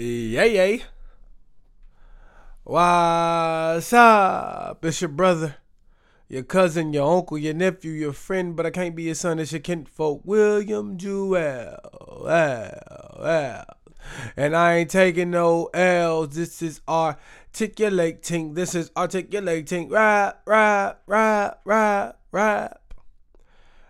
Yay, yay. What's up? It's your brother, your cousin, your uncle, your nephew, your friend, but I can't be your son. It's your kinfolk, William Jewell. Well, well. And I ain't taking no L's. This is articulating. This is articulating. Rap, rap, rap, rap, rap.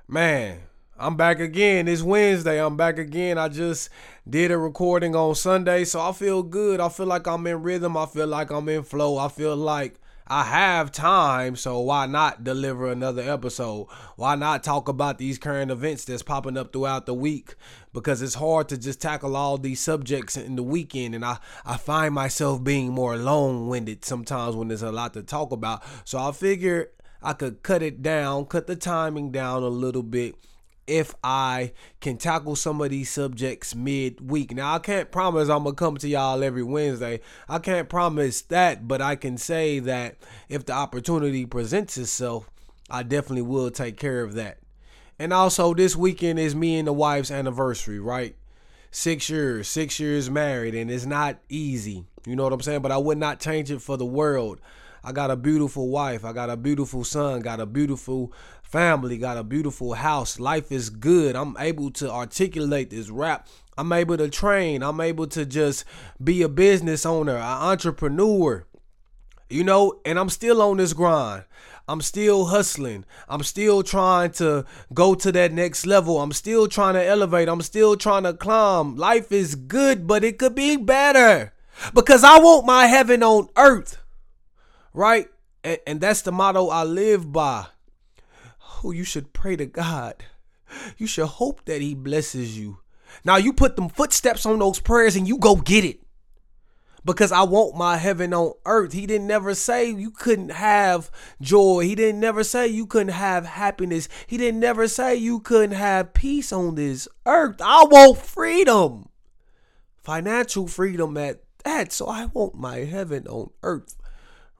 Man, I'm back again. It's Wednesday. I'm back again. I just did a recording on Sunday, so I feel good. I feel like I'm in rhythm. I feel like I'm in flow. I feel like I have time, so why not deliver another episode? Why not talk about these current events that's popping up throughout the week? Because it's hard to just tackle all these subjects in the weekend, and I, I find myself being more long winded sometimes when there's a lot to talk about. So I figure I could cut it down, cut the timing down a little bit if I can tackle some of these subjects midweek. Now, I can't promise I'm going to come to y'all every Wednesday. I can't promise that, but I can say that if the opportunity presents itself, I definitely will take care of that. And also, this weekend is me and the wife's anniversary, right? Six years, six years married, and it's not easy. You know what I'm saying? But I would not change it for the world. I got a beautiful wife. I got a beautiful son. Got a beautiful family, got a beautiful house. Life is good. I'm able to articulate this rap. I'm able to train. I'm able to just be a business owner, an entrepreneur. You know, and I'm still on this grind. I'm still hustling. I'm still trying to go to that next level. I'm still trying to elevate. I'm still trying to climb. Life is good, but it could be better because I want my heaven on earth. Right? And, and that's the motto I live by oh, you should pray to God. You should hope that He blesses you. Now you put them footsteps on those prayers and you go get it. Because I want my heaven on earth. He didn't never say you couldn't have joy. He didn't never say you couldn't have happiness. He didn't never say you couldn't have peace on this earth. I want freedom. Financial freedom at that. So I want my heaven on earth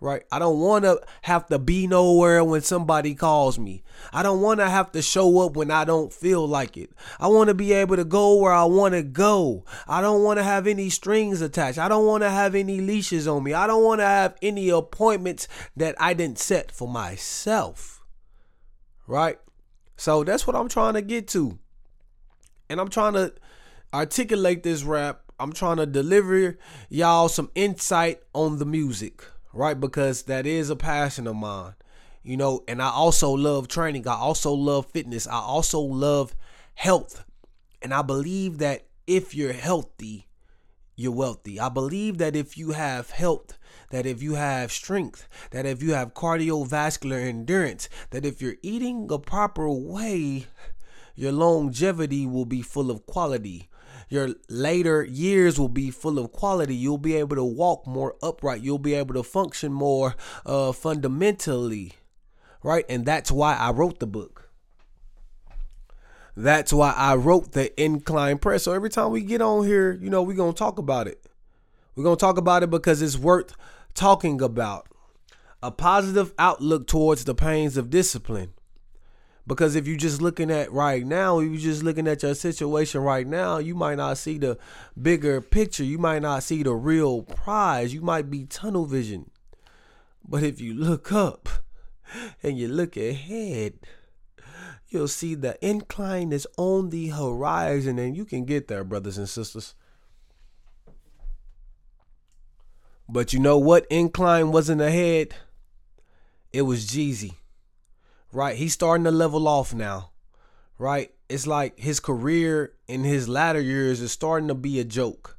right? I don't want to have to be nowhere when somebody calls me. I don't want to have to show up when I don't feel like it. I want to be able to go where I want to go. I don't want to have any strings attached. I don't want to have any leashes on me. I don't want to have any appointments that I didn't set for myself. Right? So that's what I'm trying to get to. And I'm trying to articulate this rap. I'm trying to deliver y'all some insight on the music right? Because that is a passion of mine, you know, and I also love training. I also love fitness. I also love health. And I believe that if you're healthy, you're wealthy. I believe that if you have health, that if you have strength, that if you have cardiovascular endurance, that if you're eating a proper way, your longevity will be full of quality your later years will be full of quality. You'll be able to walk more upright. You'll be able to function more uh, fundamentally, right? And that's why I wrote the book. That's why I wrote the incline press. So every time we get on here, you know, we're going to talk about it. We're going to talk about it because it's worth talking about. A positive outlook towards the pains of discipline. Because if you're just looking at right now, if you're just looking at your situation right now, you might not see the bigger picture. You might not see the real prize. You might be tunnel vision. But if you look up and you look ahead, you'll see the incline is on the horizon and you can get there, brothers and sisters. But you know what incline wasn't ahead? It was Jeezy right? He's starting to level off now, right? It's like his career in his latter years is starting to be a joke.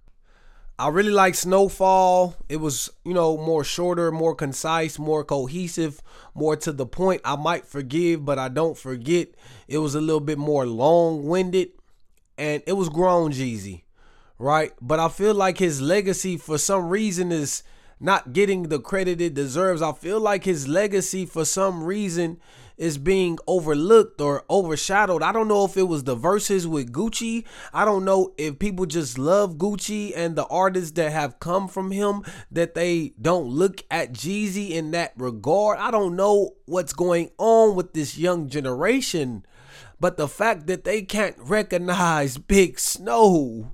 I really like SnoFall. It was, you know, more shorter, more concise, more cohesive, more to the point. I might forgive, but I don't forget. It was a little bit more long winded and it was grown Jeezy, right? But I feel like his legacy for some reason is not getting the credit it deserves. I feel like his legacy for some reason is being overlooked or overshadowed. I don't know if it was the verses with Gucci. I don't know if people just love Gucci and the artists that have come from him that they don't look at Jeezy in that regard. I don't know what's going on with this young generation, but the fact that they can't recognize Big Snow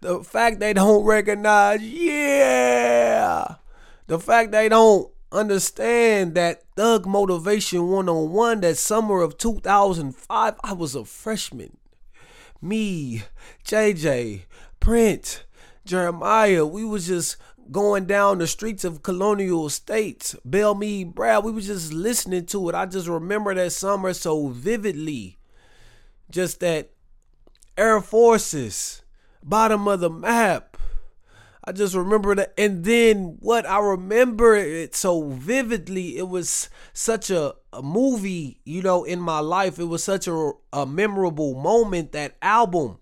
The fact they don't recognize, yeah. The fact they don't understand that Thug Motivation 101, that summer of 2005, I was a freshman. Me, JJ, Prince, Jeremiah, we was just going down the streets of colonial estates, Belle Brad, we was just listening to it. I just remember that summer so vividly. Just that Air Forces, bottom of the map. I just remember that. And then what I remember it so vividly, it was such a, a movie, you know, in my life. It was such a, a memorable moment, that album.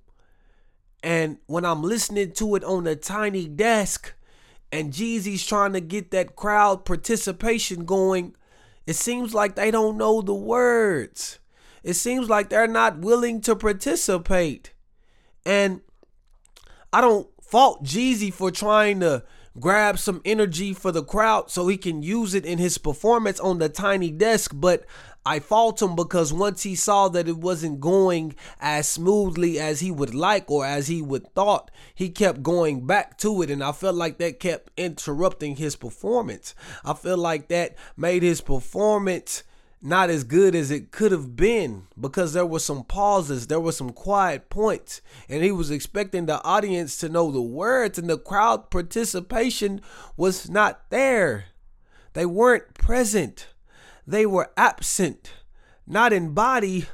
And when I'm listening to it on the tiny desk, and Jeezy's trying to get that crowd participation going, it seems like they don't know the words. It seems like they're not willing to participate. And I don't fault Jeezy for trying to grab some energy for the crowd so he can use it in his performance on the tiny desk, but I fault him because once he saw that it wasn't going as smoothly as he would like or as he would thought, he kept going back to it and I felt like that kept interrupting his performance. I feel like that made his performance not as good as it could have been because there were some pauses, there were some quiet points, and he was expecting the audience to know the words, and the crowd participation was not there. They weren't present. They were absent, not in body,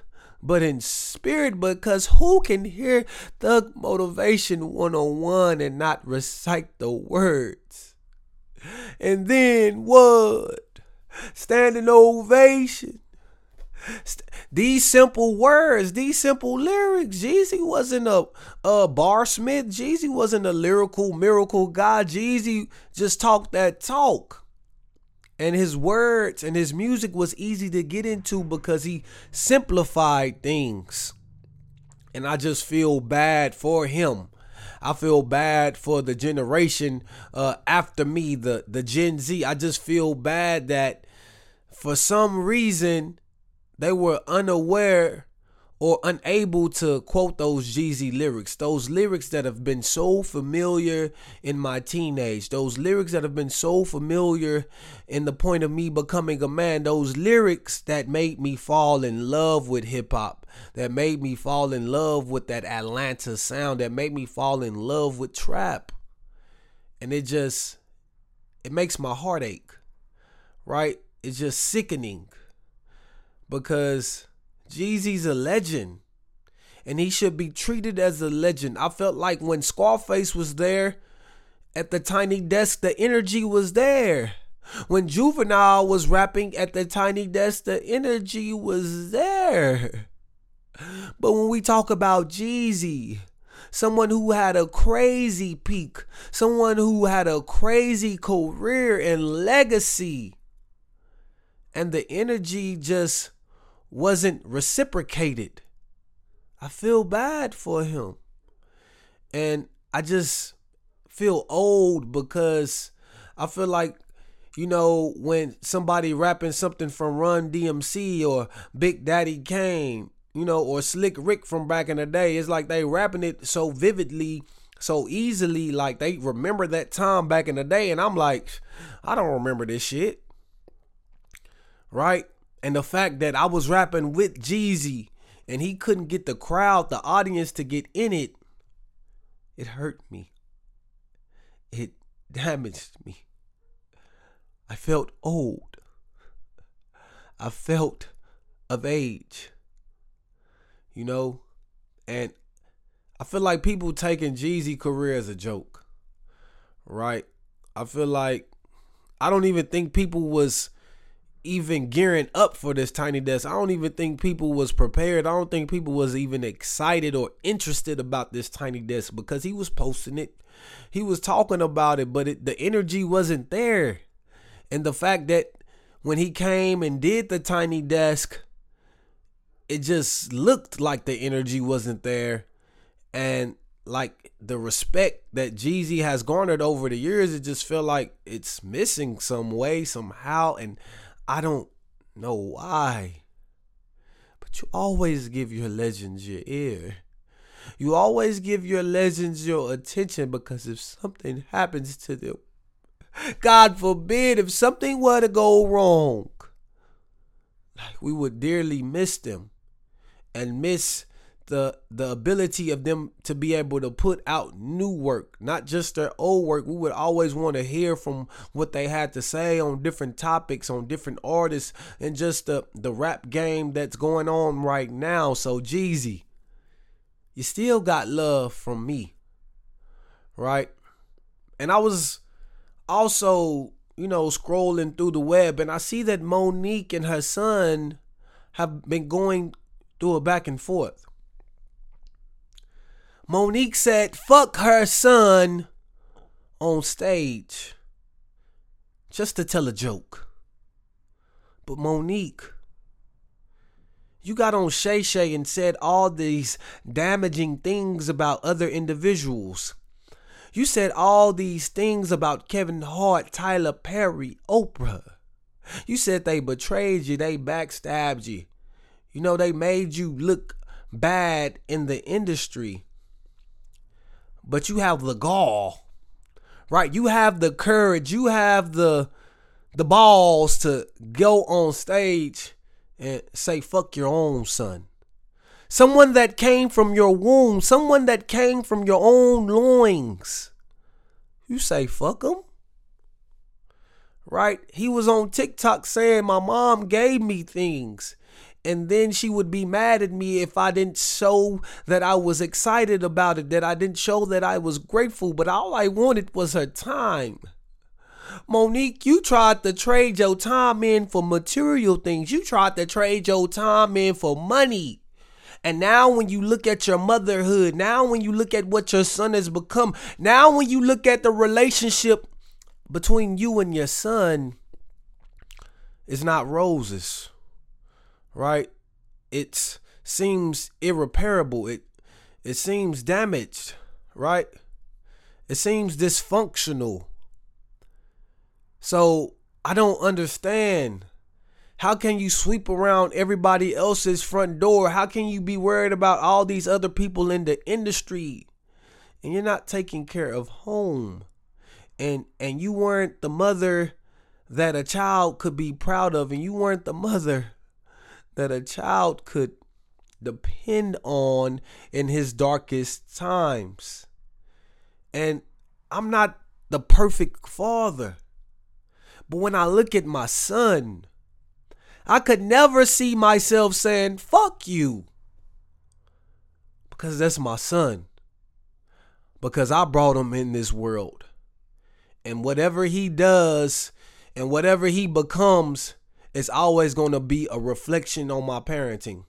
but in spirit, because who can hear Thug Motivation 101 and not recite the words? And then what? Standing ovation. these simple words, these simple lyrics. Jeezy wasn't a, a bar smith. Jeezy wasn't a lyrical miracle guy. Jeezy just talked that talk and his words and his music was easy to get into because he simplified things. And I just feel bad for him. I feel bad for the generation uh, after me, the the Gen Z. I just feel bad that for some reason they were unaware or unable to quote those Jeezy lyrics, those lyrics that have been so familiar in my teenage, those lyrics that have been so familiar in the point of me becoming a man, those lyrics that made me fall in love with hip hop, that made me fall in love with that Atlanta sound, that made me fall in love with trap. And it just, it makes my heart ache, right? It's just sickening because Jeezy's a legend. And he should be treated as a legend. I felt like when Scarface was there at the tiny desk, the energy was there. When Juvenile was rapping at the tiny desk, the energy was there. But when we talk about Jeezy, someone who had a crazy peak, someone who had a crazy career and legacy, and the energy just wasn't reciprocated. I feel bad for him. And I just feel old because I feel like, you know, when somebody rapping something from Run DMC or Big Daddy Kane, you know, or Slick Rick from back in the day, it's like they rapping it so vividly, so easily, like they remember that time back in the day. And I'm like, I don't remember this shit. Right? And the fact that I was rapping with Jeezy and he couldn't get the crowd, the audience to get in it, it hurt me. It damaged me. I felt old. I felt of age. You know? And I feel like people taking Jeezy career as a joke. Right? I feel like I don't even think people was even gearing up for this tiny desk. I don't even think people was prepared. I don't think people was even excited or interested about this tiny desk because he was posting it. He was talking about it, but it, the energy wasn't there. And the fact that when he came and did the tiny desk, it just looked like the energy wasn't there. And like the respect that Jeezy has garnered over the years, it just felt like it's missing some way, somehow. And I don't know why. But you always give your legends your ear. You always give your legends your attention because if something happens to them, God forbid, if something were to go wrong, like we would dearly miss them and miss the the ability of them to be able to put out new work, not just their old work. We would always want to hear from what they had to say on different topics, on different artists, and just the the rap game that's going on right now. So Jeezy, you still got love from me. Right? And I was also, you know, scrolling through the web and I see that Mo'Nique and her son have been going through a back and forth. Mo'Nique said, fuck her son on stage just to tell a joke. But Mo'Nique, you got on Shay Shay and said all these damaging things about other individuals. You said all these things about Kevin Hart, Tyler Perry, Oprah. You said they betrayed you, they backstabbed you. You know, they made you look bad in the industry. But you have the gall, right? You have the courage, you have the the balls to go on stage and say fuck your own son. Someone that came from your womb, someone that came from your own loins. You say fuck him? Right? He was on TikTok saying my mom gave me things. And then she would be mad at me if I didn't show that I was excited about it, that I didn't show that I was grateful. But all I wanted was her time. Mo'Nique, you tried to trade your time in for material things. You tried to trade your time in for money. And now, when you look at your motherhood, now, when you look at what your son has become, now, when you look at the relationship between you and your son, it's not roses, right? It seems irreparable. It it seems damaged, right? It seems dysfunctional. So I don't understand. How can you sweep around everybody else's front door? How can you be worried about all these other people in the industry and you're not taking care of home? And and you weren't the mother that a child could be proud of and you weren't the mother that a child could depend on in his darkest times. And I'm not the perfect father. But when I look at my son, I could never see myself saying, fuck you. Because that's my son. Because I brought him in this world. And whatever he does and whatever he becomes, it's always going to be a reflection on my parenting.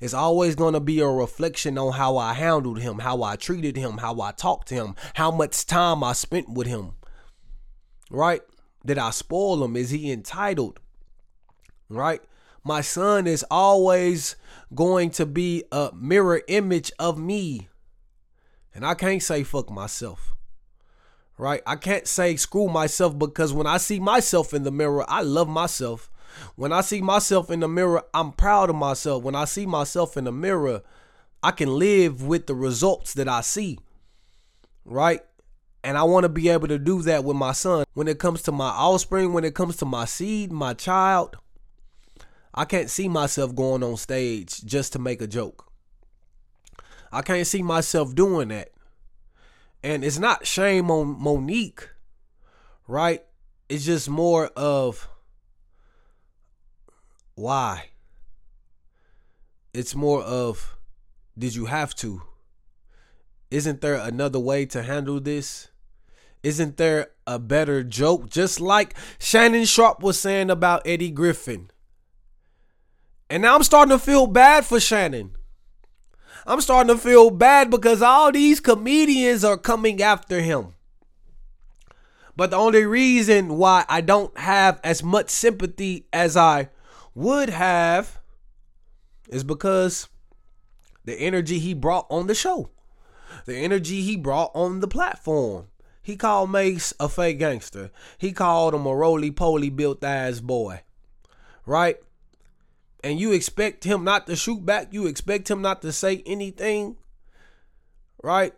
It's always going to be a reflection on how I handled him, how I treated him, how I talked to him, how much time I spent with him. Right? Did I spoil him? Is he entitled? Right? My son is always going to be a mirror image of me. And I can't say fuck myself. Right? I can't say screw myself because when I see myself in the mirror, I love myself. When I see myself in the mirror, I'm proud of myself. When I see myself in the mirror, I can live with the results that I see. Right? And I want to be able to do that with my son. When it comes to my offspring, when it comes to my seed, my child, I can't see myself going on stage just to make a joke. I can't see myself doing that. And it's not shame on Mo'Nique, right? It's just more of why. It's more of did you have to? Isn't there another way to handle this? Isn't there a better joke? Just like Shannon Sharpe was saying about Eddie Griffin. And now I'm starting to feel bad for Shannon. I'm starting to feel bad because all these comedians are coming after him. But the only reason why I don't have as much sympathy as I would have is because the energy he brought on the show the energy he brought on the platform. He called Mase a fake gangster. He called him a roly poly built ass boy. Right? And you expect him not to shoot back? You expect him not to say anything? right?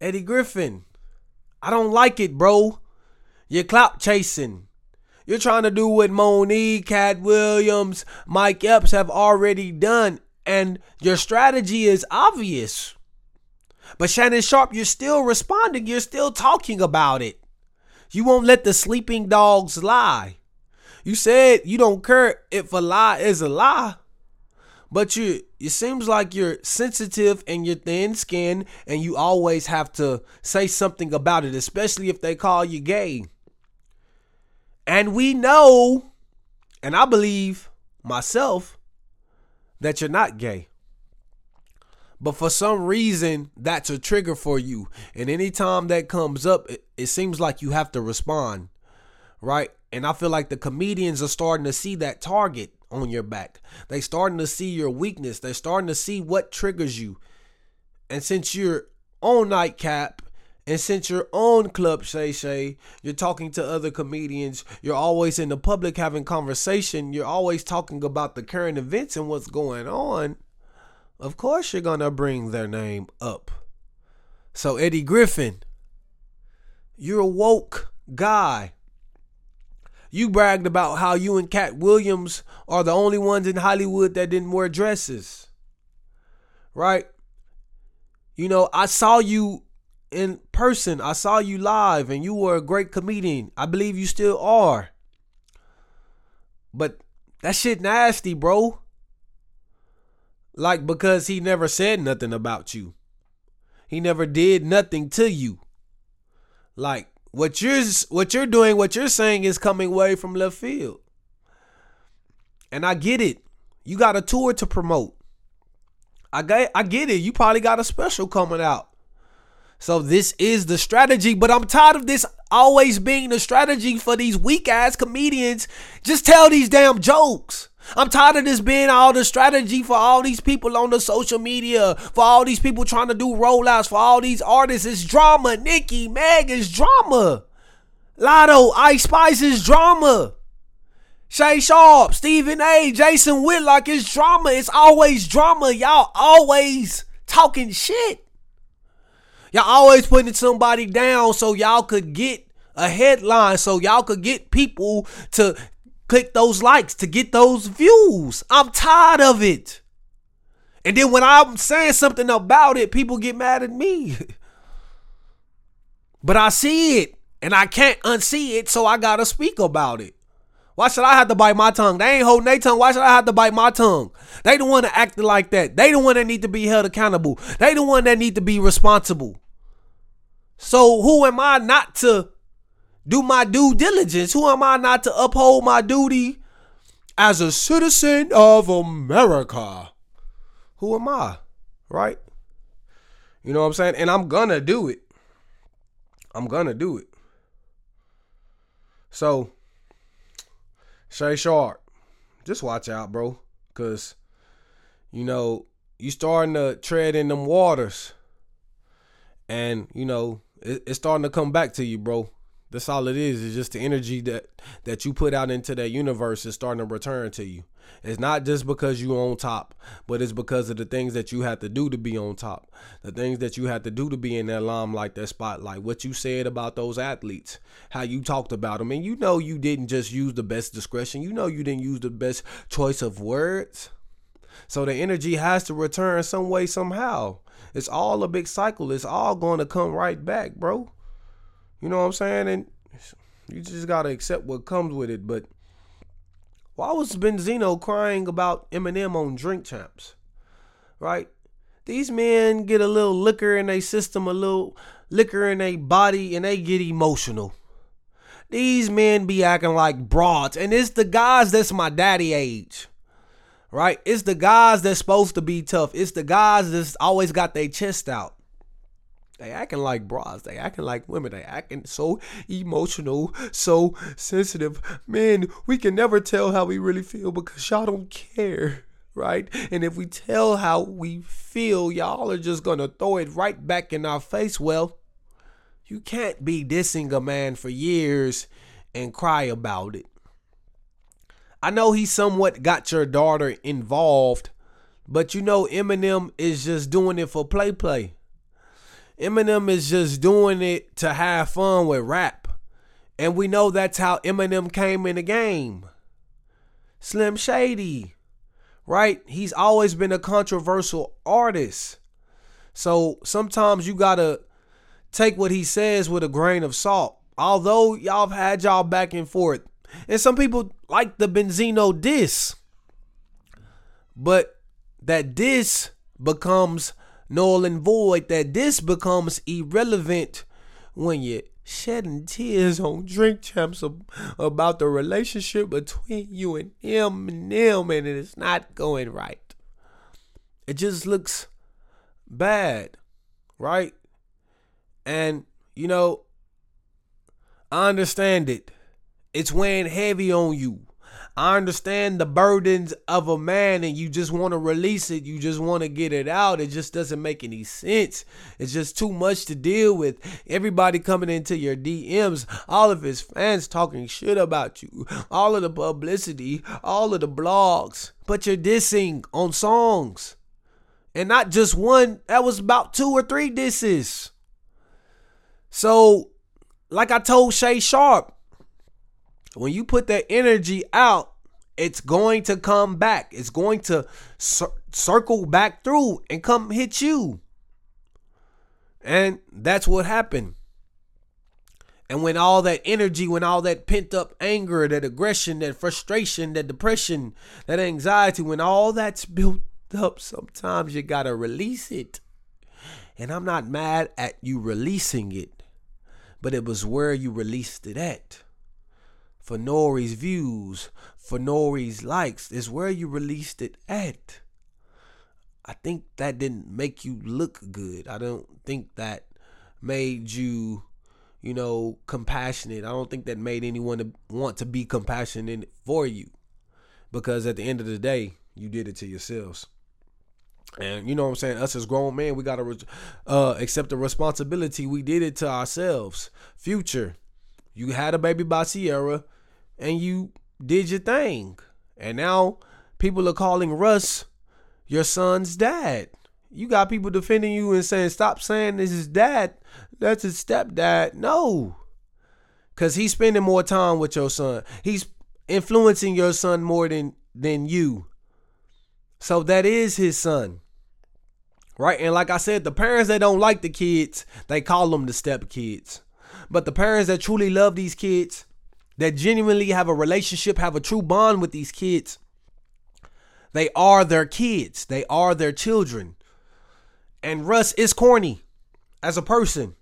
Eddie Griffin, I don't like it, bro. You're clout chasing. You're trying to do what Mo'Nique, Katt Williams, Mike Epps have already done, and your strategy is obvious. But Shannon Sharpe, you're still responding. You're still talking about it. You won't let the sleeping dogs lie. You said you don't care if a lie is a lie. But you it seems like you're sensitive and you're thin skinned and you always have to say something about it, especially if they call you gay. And we know, and I believe myself, that you're not gay. But for some reason, that's a trigger for you. And anytime that comes up, it, it seems like you have to respond. Right? And I feel like the comedians are starting to see that target on your back. They're starting to see your weakness. They're starting to see what triggers you. And since you're on nightcap and since you're on Club Shay Shay, you're talking to other comedians, you're always in the public having conversation, you're always talking about the current events and what's going on, of course you're going to bring their name up. So, Eddie Griffin, you're a woke guy. You bragged about how you and Katt Williams are the only ones in Hollywood that didn't wear dresses. Right? You know, I saw you in person. I saw you live and you were a great comedian. I believe you still are. But that shit nasty, bro. Like because he never said nothing about you. He never did nothing to you. Like what you're what you're doing, what you're saying is coming away from left field. And I get it. You got a tour to promote. I get I get it. You probably got a special coming out. So this is the strategy, but I'm tired of this always being the strategy for these weak ass comedians. Just tell these damn jokes. I'm tired of this being all the strategy for all these people on the social media, for all these people trying to do rollouts, for all these artists. It's drama. Nicki, Meg is drama. Latto, Ice Spice is drama. Shay Sharpe, Stephen A, Jason Whitlock is drama. It's always drama. Y'all always talking shit. Y'all always putting somebody down so y'all could get a headline, so y'all could get people to click those likes to get those views. I'm tired of it. And then when I'm saying something about it, people get mad at me. but I see it and I can't unsee it, so I gotta speak about it. Why should I have to bite my tongue? They ain't holding their tongue. Why should I have to bite my tongue? They the one that acting like that. They the one that need to be held accountable. They the one that need to be responsible. So who am I not to do my due diligence? Who am I not to uphold my duty as a citizen of America? Who am I? Right? You know what I'm saying? And I'm gonna do it. I'm gonna do it. So, Shay Sharpe, just watch out, bro. Cause, you know, you starting to tread in them waters. And, you know, it, it's starting to come back to you, bro. That's all it is. It's just the energy that that you put out into that universe is starting to return to you. It's not just because you're on top, but it's because of the things that you have to do to be on top. The things that you have to do to be in that limelight, that spotlight. What you said about those athletes, how you talked about them, and you know you didn't just use the best discretion. You know you didn't use the best choice of words. So the energy has to return some way somehow. It's all a big cycle. It's all going to come right back, bro. You know what I'm saying? And you just gotta accept what comes with it. But why was Benzino crying about Eminem on Drink Champs? Right? These men get a little liquor in their system, a little liquor in their body, and they get emotional. These men be acting like broads, and it's the guys that's my daddy age. Right? It's the guys that's supposed to be tough. It's the guys that's always got their chest out. They acting like bras. They acting like women. They acting so emotional, so sensitive. Man, we can never tell how we really feel because y'all don't care, right? And if we tell how we feel, y'all are just gonna throw it right back in our face. Well, you can't be dissing a man for years and cry about it. I know he somewhat got your daughter involved, but you know Eminem is just doing it for play play. Eminem is just doing it to have fun with rap. And we know that's how Eminem came in the game. Slim Shady, right? He's always been a controversial artist. So sometimes you gotta take what he says with a grain of salt. Although y'all have had y'all back and forth. And some people like the Benzino diss. But that diss becomes null and void, that this becomes irrelevant when you're shedding tears on drink champs about the relationship between you and him and them, and it's not going right. It just looks bad, right? And, you know, I understand it. It's weighing heavy on you. I understand the burdens of a man and you just want to release it. You just want to get it out. It just doesn't make any sense. It's just too much to deal with. Everybody coming into your DMs, all of his fans talking shit about you, all of the publicity, all of the blogs, but you're dissing on songs. And not just one, that was about two or three disses. So, like I told Shay Sharpe, when you put that energy out, it's going to come back. It's going to cir- circle back through and come hit you. And that's what happened. And when all that energy, when all that pent up anger, that aggression, that frustration, that depression, that anxiety, when all that's built up, sometimes you got to release it. And I'm not mad at you releasing it, but it was where you released it at for Nore's views, for Nore's likes, is where you released it at. I think that didn't make you look good. I don't think that made you, you know, compassionate. I don't think that made anyone want to be compassionate for you. Because at the end of the day, you did it to yourselves. And you know what I'm saying? Us as grown men, we got to uh, accept the responsibility. We did it to ourselves. Future, you had a baby by Ciara and you did your thing. And now people are calling Russ your son's dad. You got people defending you and saying, stop saying this is dad. That's his stepdad. No. Cause he's spending more time with your son. He's influencing your son more than than you. So that is his son. Right? And like I said, the parents that don't like the kids, they call them the step kids. But the parents that truly love these kids, that genuinely have a relationship, have a true bond with these kids, they are their kids. They are their children. And Russ is corny as a person.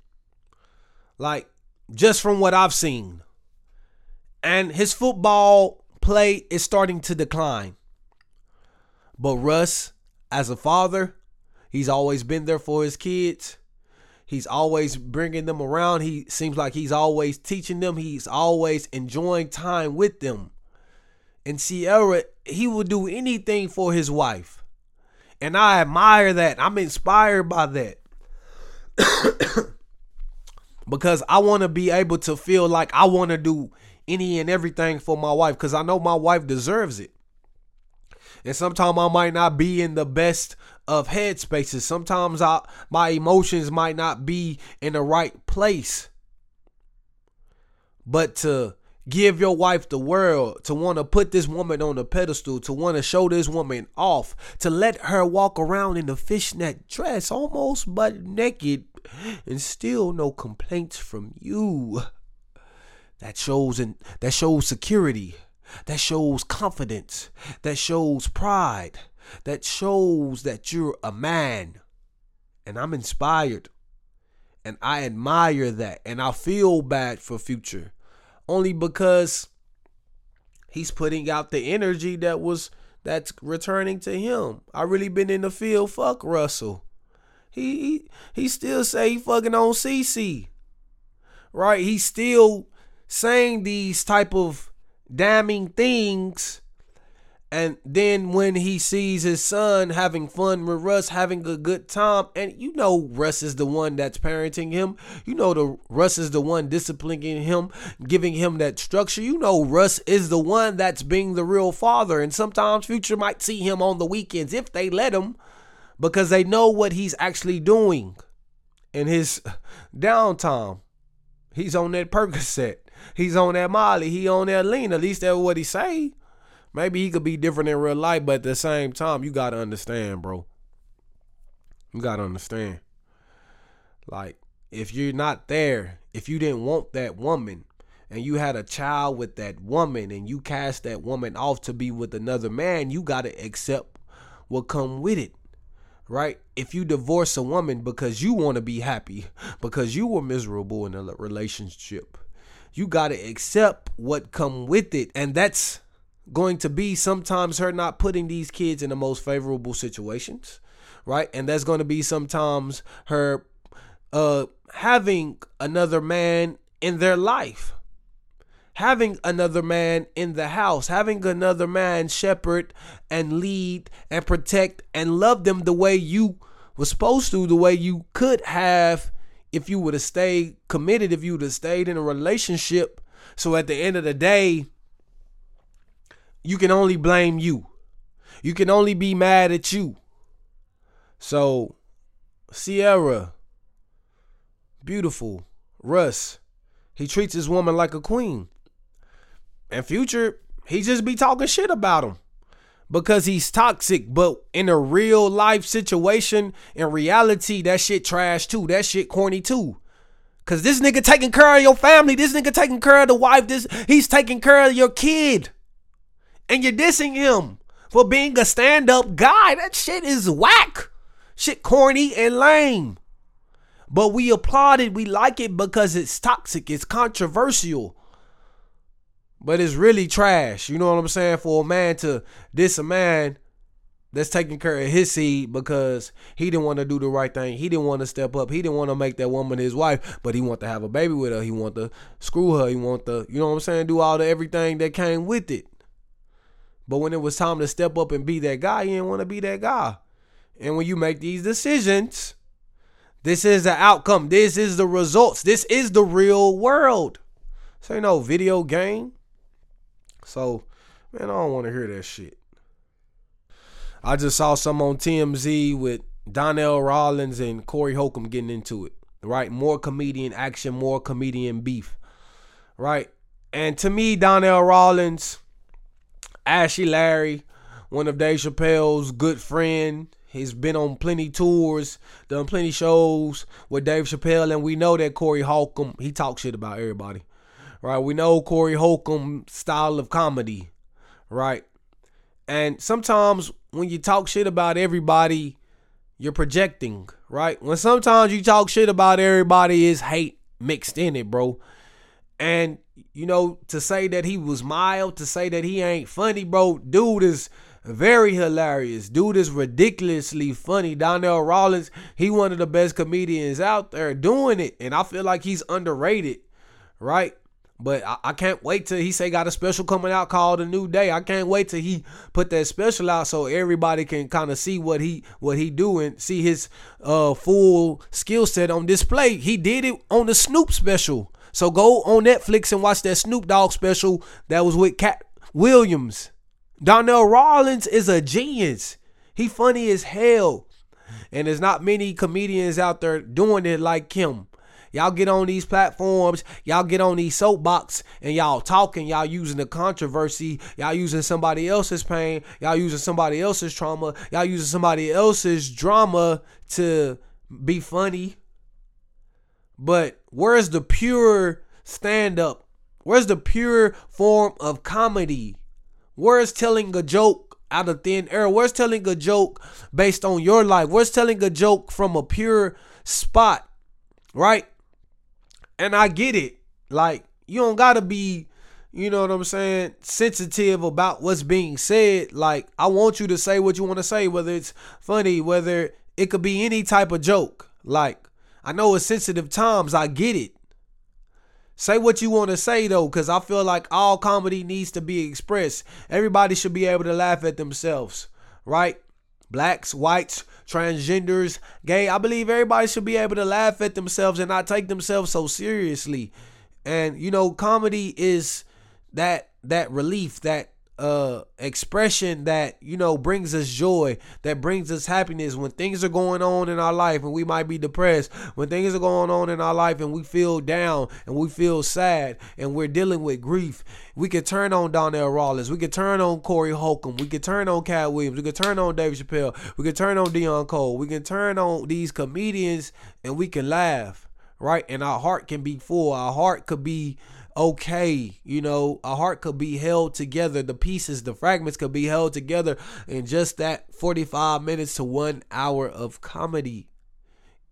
Like, just from what I've seen. And his football play is starting to decline. But Russ, as a father, he's always been there for his kids. He's always bringing them around. He seems like he's always teaching them. He's always enjoying time with them. And Ciara, he will do anything for his wife. And I admire that. I'm inspired by that. because I want to be able to feel like I want to do any and everything for my wife because I know my wife deserves it. And sometimes I might not be in the best of headspaces. Sometimes I my emotions might not be in the right place. But to give your wife the world, to want to put this woman on a pedestal, to want to show this woman off, to let her walk around in a fishnet dress, almost but naked, and still no complaints from you. That shows and that shows security that shows confidence, that shows pride, that shows that you're a man. And I'm inspired. And I admire that. And I feel bad for Future. Only because he's putting out the energy that was that's returning to him. I really been in the field. Fuck Russell. He he, he still say he fucking on CC. Right? He's still saying these type of damning things. And then when he sees his son having fun with Russ, having a good time, and you know Russ is the one that's parenting him. You know the Russ is the one disciplining him, giving him that structure. You know Russ is the one that's being the real father. And sometimes Future might see him on the weekends if they let him, because they know what he's actually doing. in his downtime. He's on that Percocet. He's on that Molly. He on that lean. At least that's what he say. Maybe he could be different in real life, but at the same time, you gotta understand, bro. You gotta understand. Like, if you're not there, if you didn't want that woman, and you had a child with that woman, and you cast that woman off to be with another man, you gotta accept what come with it right? If you divorce a woman because you want to be happy, because you were miserable in a relationship, you got to accept what come with it. And that's going to be sometimes her not putting these kids in the most favorable situations, right? And that's going to be sometimes her uh having another man in their life having another man in the house, having another man shepherd and lead and protect and love them the way you were supposed to, the way you could have if you would have stayed committed, if you would have stayed in a relationship. So at the end of the day, you can only blame you. You can only be mad at you. So, Ciara, beautiful, Russ, he treats his woman like a queen. And Future, he just be talking shit about him because he's toxic. But in a real life situation, in reality, that shit trash too. That shit corny too. Cause this nigga taking care of your family. This nigga taking care of the wife. This he's taking care of your kid. And you're dissing him for being a stand-up guy. That shit is whack. Shit corny and lame. But we applaud it. We like it because it's toxic. It's controversial. But it's really trash. You know what I'm saying? For a man to diss a man that's taking care of his seed because he didn't want to do the right thing. He didn't want to step up. He didn't want to make that woman his wife, but he want to have a baby with her. He want to screw her. He want to, you know what I'm saying, do all the everything that came with it. But when it was time to step up and be that guy, he didn't want to be that guy. And when you make these decisions, this is the outcome. This is the results. This is the real world. Ain't no video game. So, man, I don't want to hear that shit. I just saw some on TMZ with Donnell Rawlings and Corey Holcomb getting into it. Right? More comedian action, more comedian beef. Right? And to me, Donnell Rawlings, Ashy Larry, one of Dave Chappelle's good friend. He's been on plenty tours, done plenty shows with Dave Chappelle, and we know that Corey Holcomb, he talks shit about everybody right? We know Corey Holcomb style of comedy, right? And sometimes when you talk shit about everybody, you're projecting, right? When sometimes you talk shit about everybody is hate mixed in it, bro. And you know, to say that he was mild, to say that he ain't funny, bro, dude is very hilarious. Dude is ridiculously funny. Donnell Rawlings, he one of the best comedians out there doing it. And I feel like he's underrated, right? But I, I, can't wait till he say got a special coming out called A New Day. I can't wait till he put that special out so everybody can kind of see what he what he doing, see his uh full skill set on display. He did it on the Snoop special. So go on Netflix and watch that Snoop Dogg special that was with Katt Williams. Donnell Rawlings is a genius. He funny as hell. And there's not many comedians out there doing it like him. Y'all get on these platforms, y'all get on these soapbox, and y'all talking, y'all using the controversy, y'all using somebody else's pain, y'all using somebody else's trauma, y'all using somebody else's drama to be funny. But where's the pure stand up? Where's the pure form of comedy? Where's telling a joke out of thin air? Where's telling a joke based on your life? Where's telling a joke from a pure spot? Right? And I get it. Like, you don't gotta be, you know what I'm saying, sensitive about what's being said. Like, I want you to say what you want to say, whether it's funny, whether it could be any type of joke. Like, I know it's sensitive times, I get it. Say what you want to say though, because I feel like all comedy needs to be expressed. Everybody should be able to laugh at themselves, right? Blacks, whites, transgenders, gay. I believe everybody should be able to laugh at themselves and not take themselves so seriously. And you know, comedy is that that relief, that uh expression that you know brings us joy that brings us happiness. When things are going on in our life and we might be depressed when things are going on in our life and we feel down and we feel sad and we're dealing with grief we can turn on Donnell Rawlings. We can turn on Corey Holcomb. We can turn on Katt Williams. We can turn on David Chappelle. We can turn on Deon Cole. We can turn on these comedians and we can laugh right? And our heart can be full. Our heart could be okay. You know, a heart could be held together. The pieces, the fragments could be held together in just that 45 minutes to one hour of comedy.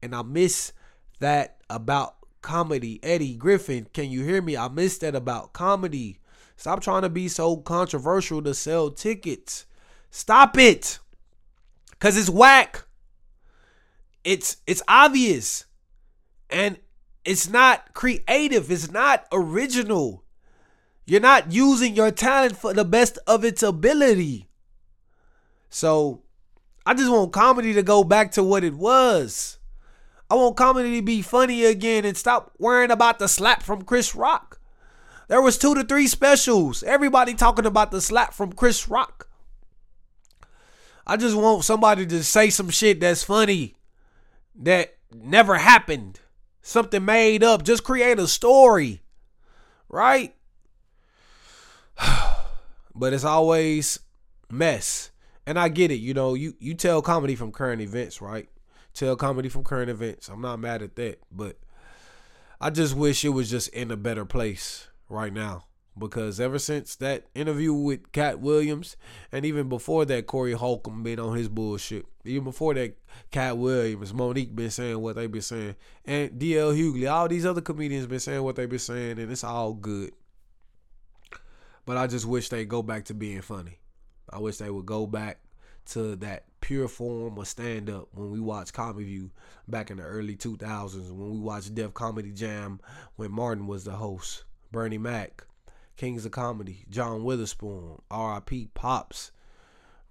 And I miss that about comedy. Eddie Griffin, can you hear me? I miss that about comedy. Stop trying to be so controversial to sell tickets. Stop it. Cause it's whack. It's it's obvious. And it's not creative. It's not original. You're not using your talent for the best of its ability. So I just want comedy to go back to what it was. I want comedy to be funny again and stop worrying about the slap from Chris Rock. There was two to three specials. Everybody talking about the slap from Chris Rock. I just want somebody to say some shit that's funny that never happened something made up. Just create a story, right? but it's always mess. And I get it, you know, you you tell comedy from current events, right? Tell comedy from current events. I'm not mad at that, but I just wish it was just in a better place right now because ever since that interview with Katt Williams, and even before that, Corey Holcomb been on his bullshit. Even before that, Katt Williams, Mo'Nique been saying what they been saying, and DL Hughley, all these other comedians been saying what they been saying, and it's all good. But I just wish they go back to being funny. I wish they would go back to that pure form of stand up when we watched Comedy View back in the early 2000s, when we watched Def Comedy Jam when Martin was the host, Bernie Mac Kings of Comedy, John Witherspoon, R.I.P. Pops.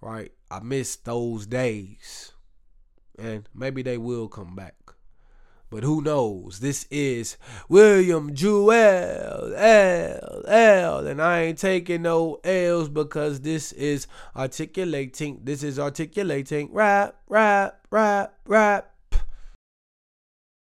Right? I miss those days. And maybe they will come back. But who knows? This is William Jewell L L, and I ain't taking no L's because this is articulating. This is articulating rap, rap, rap, rap.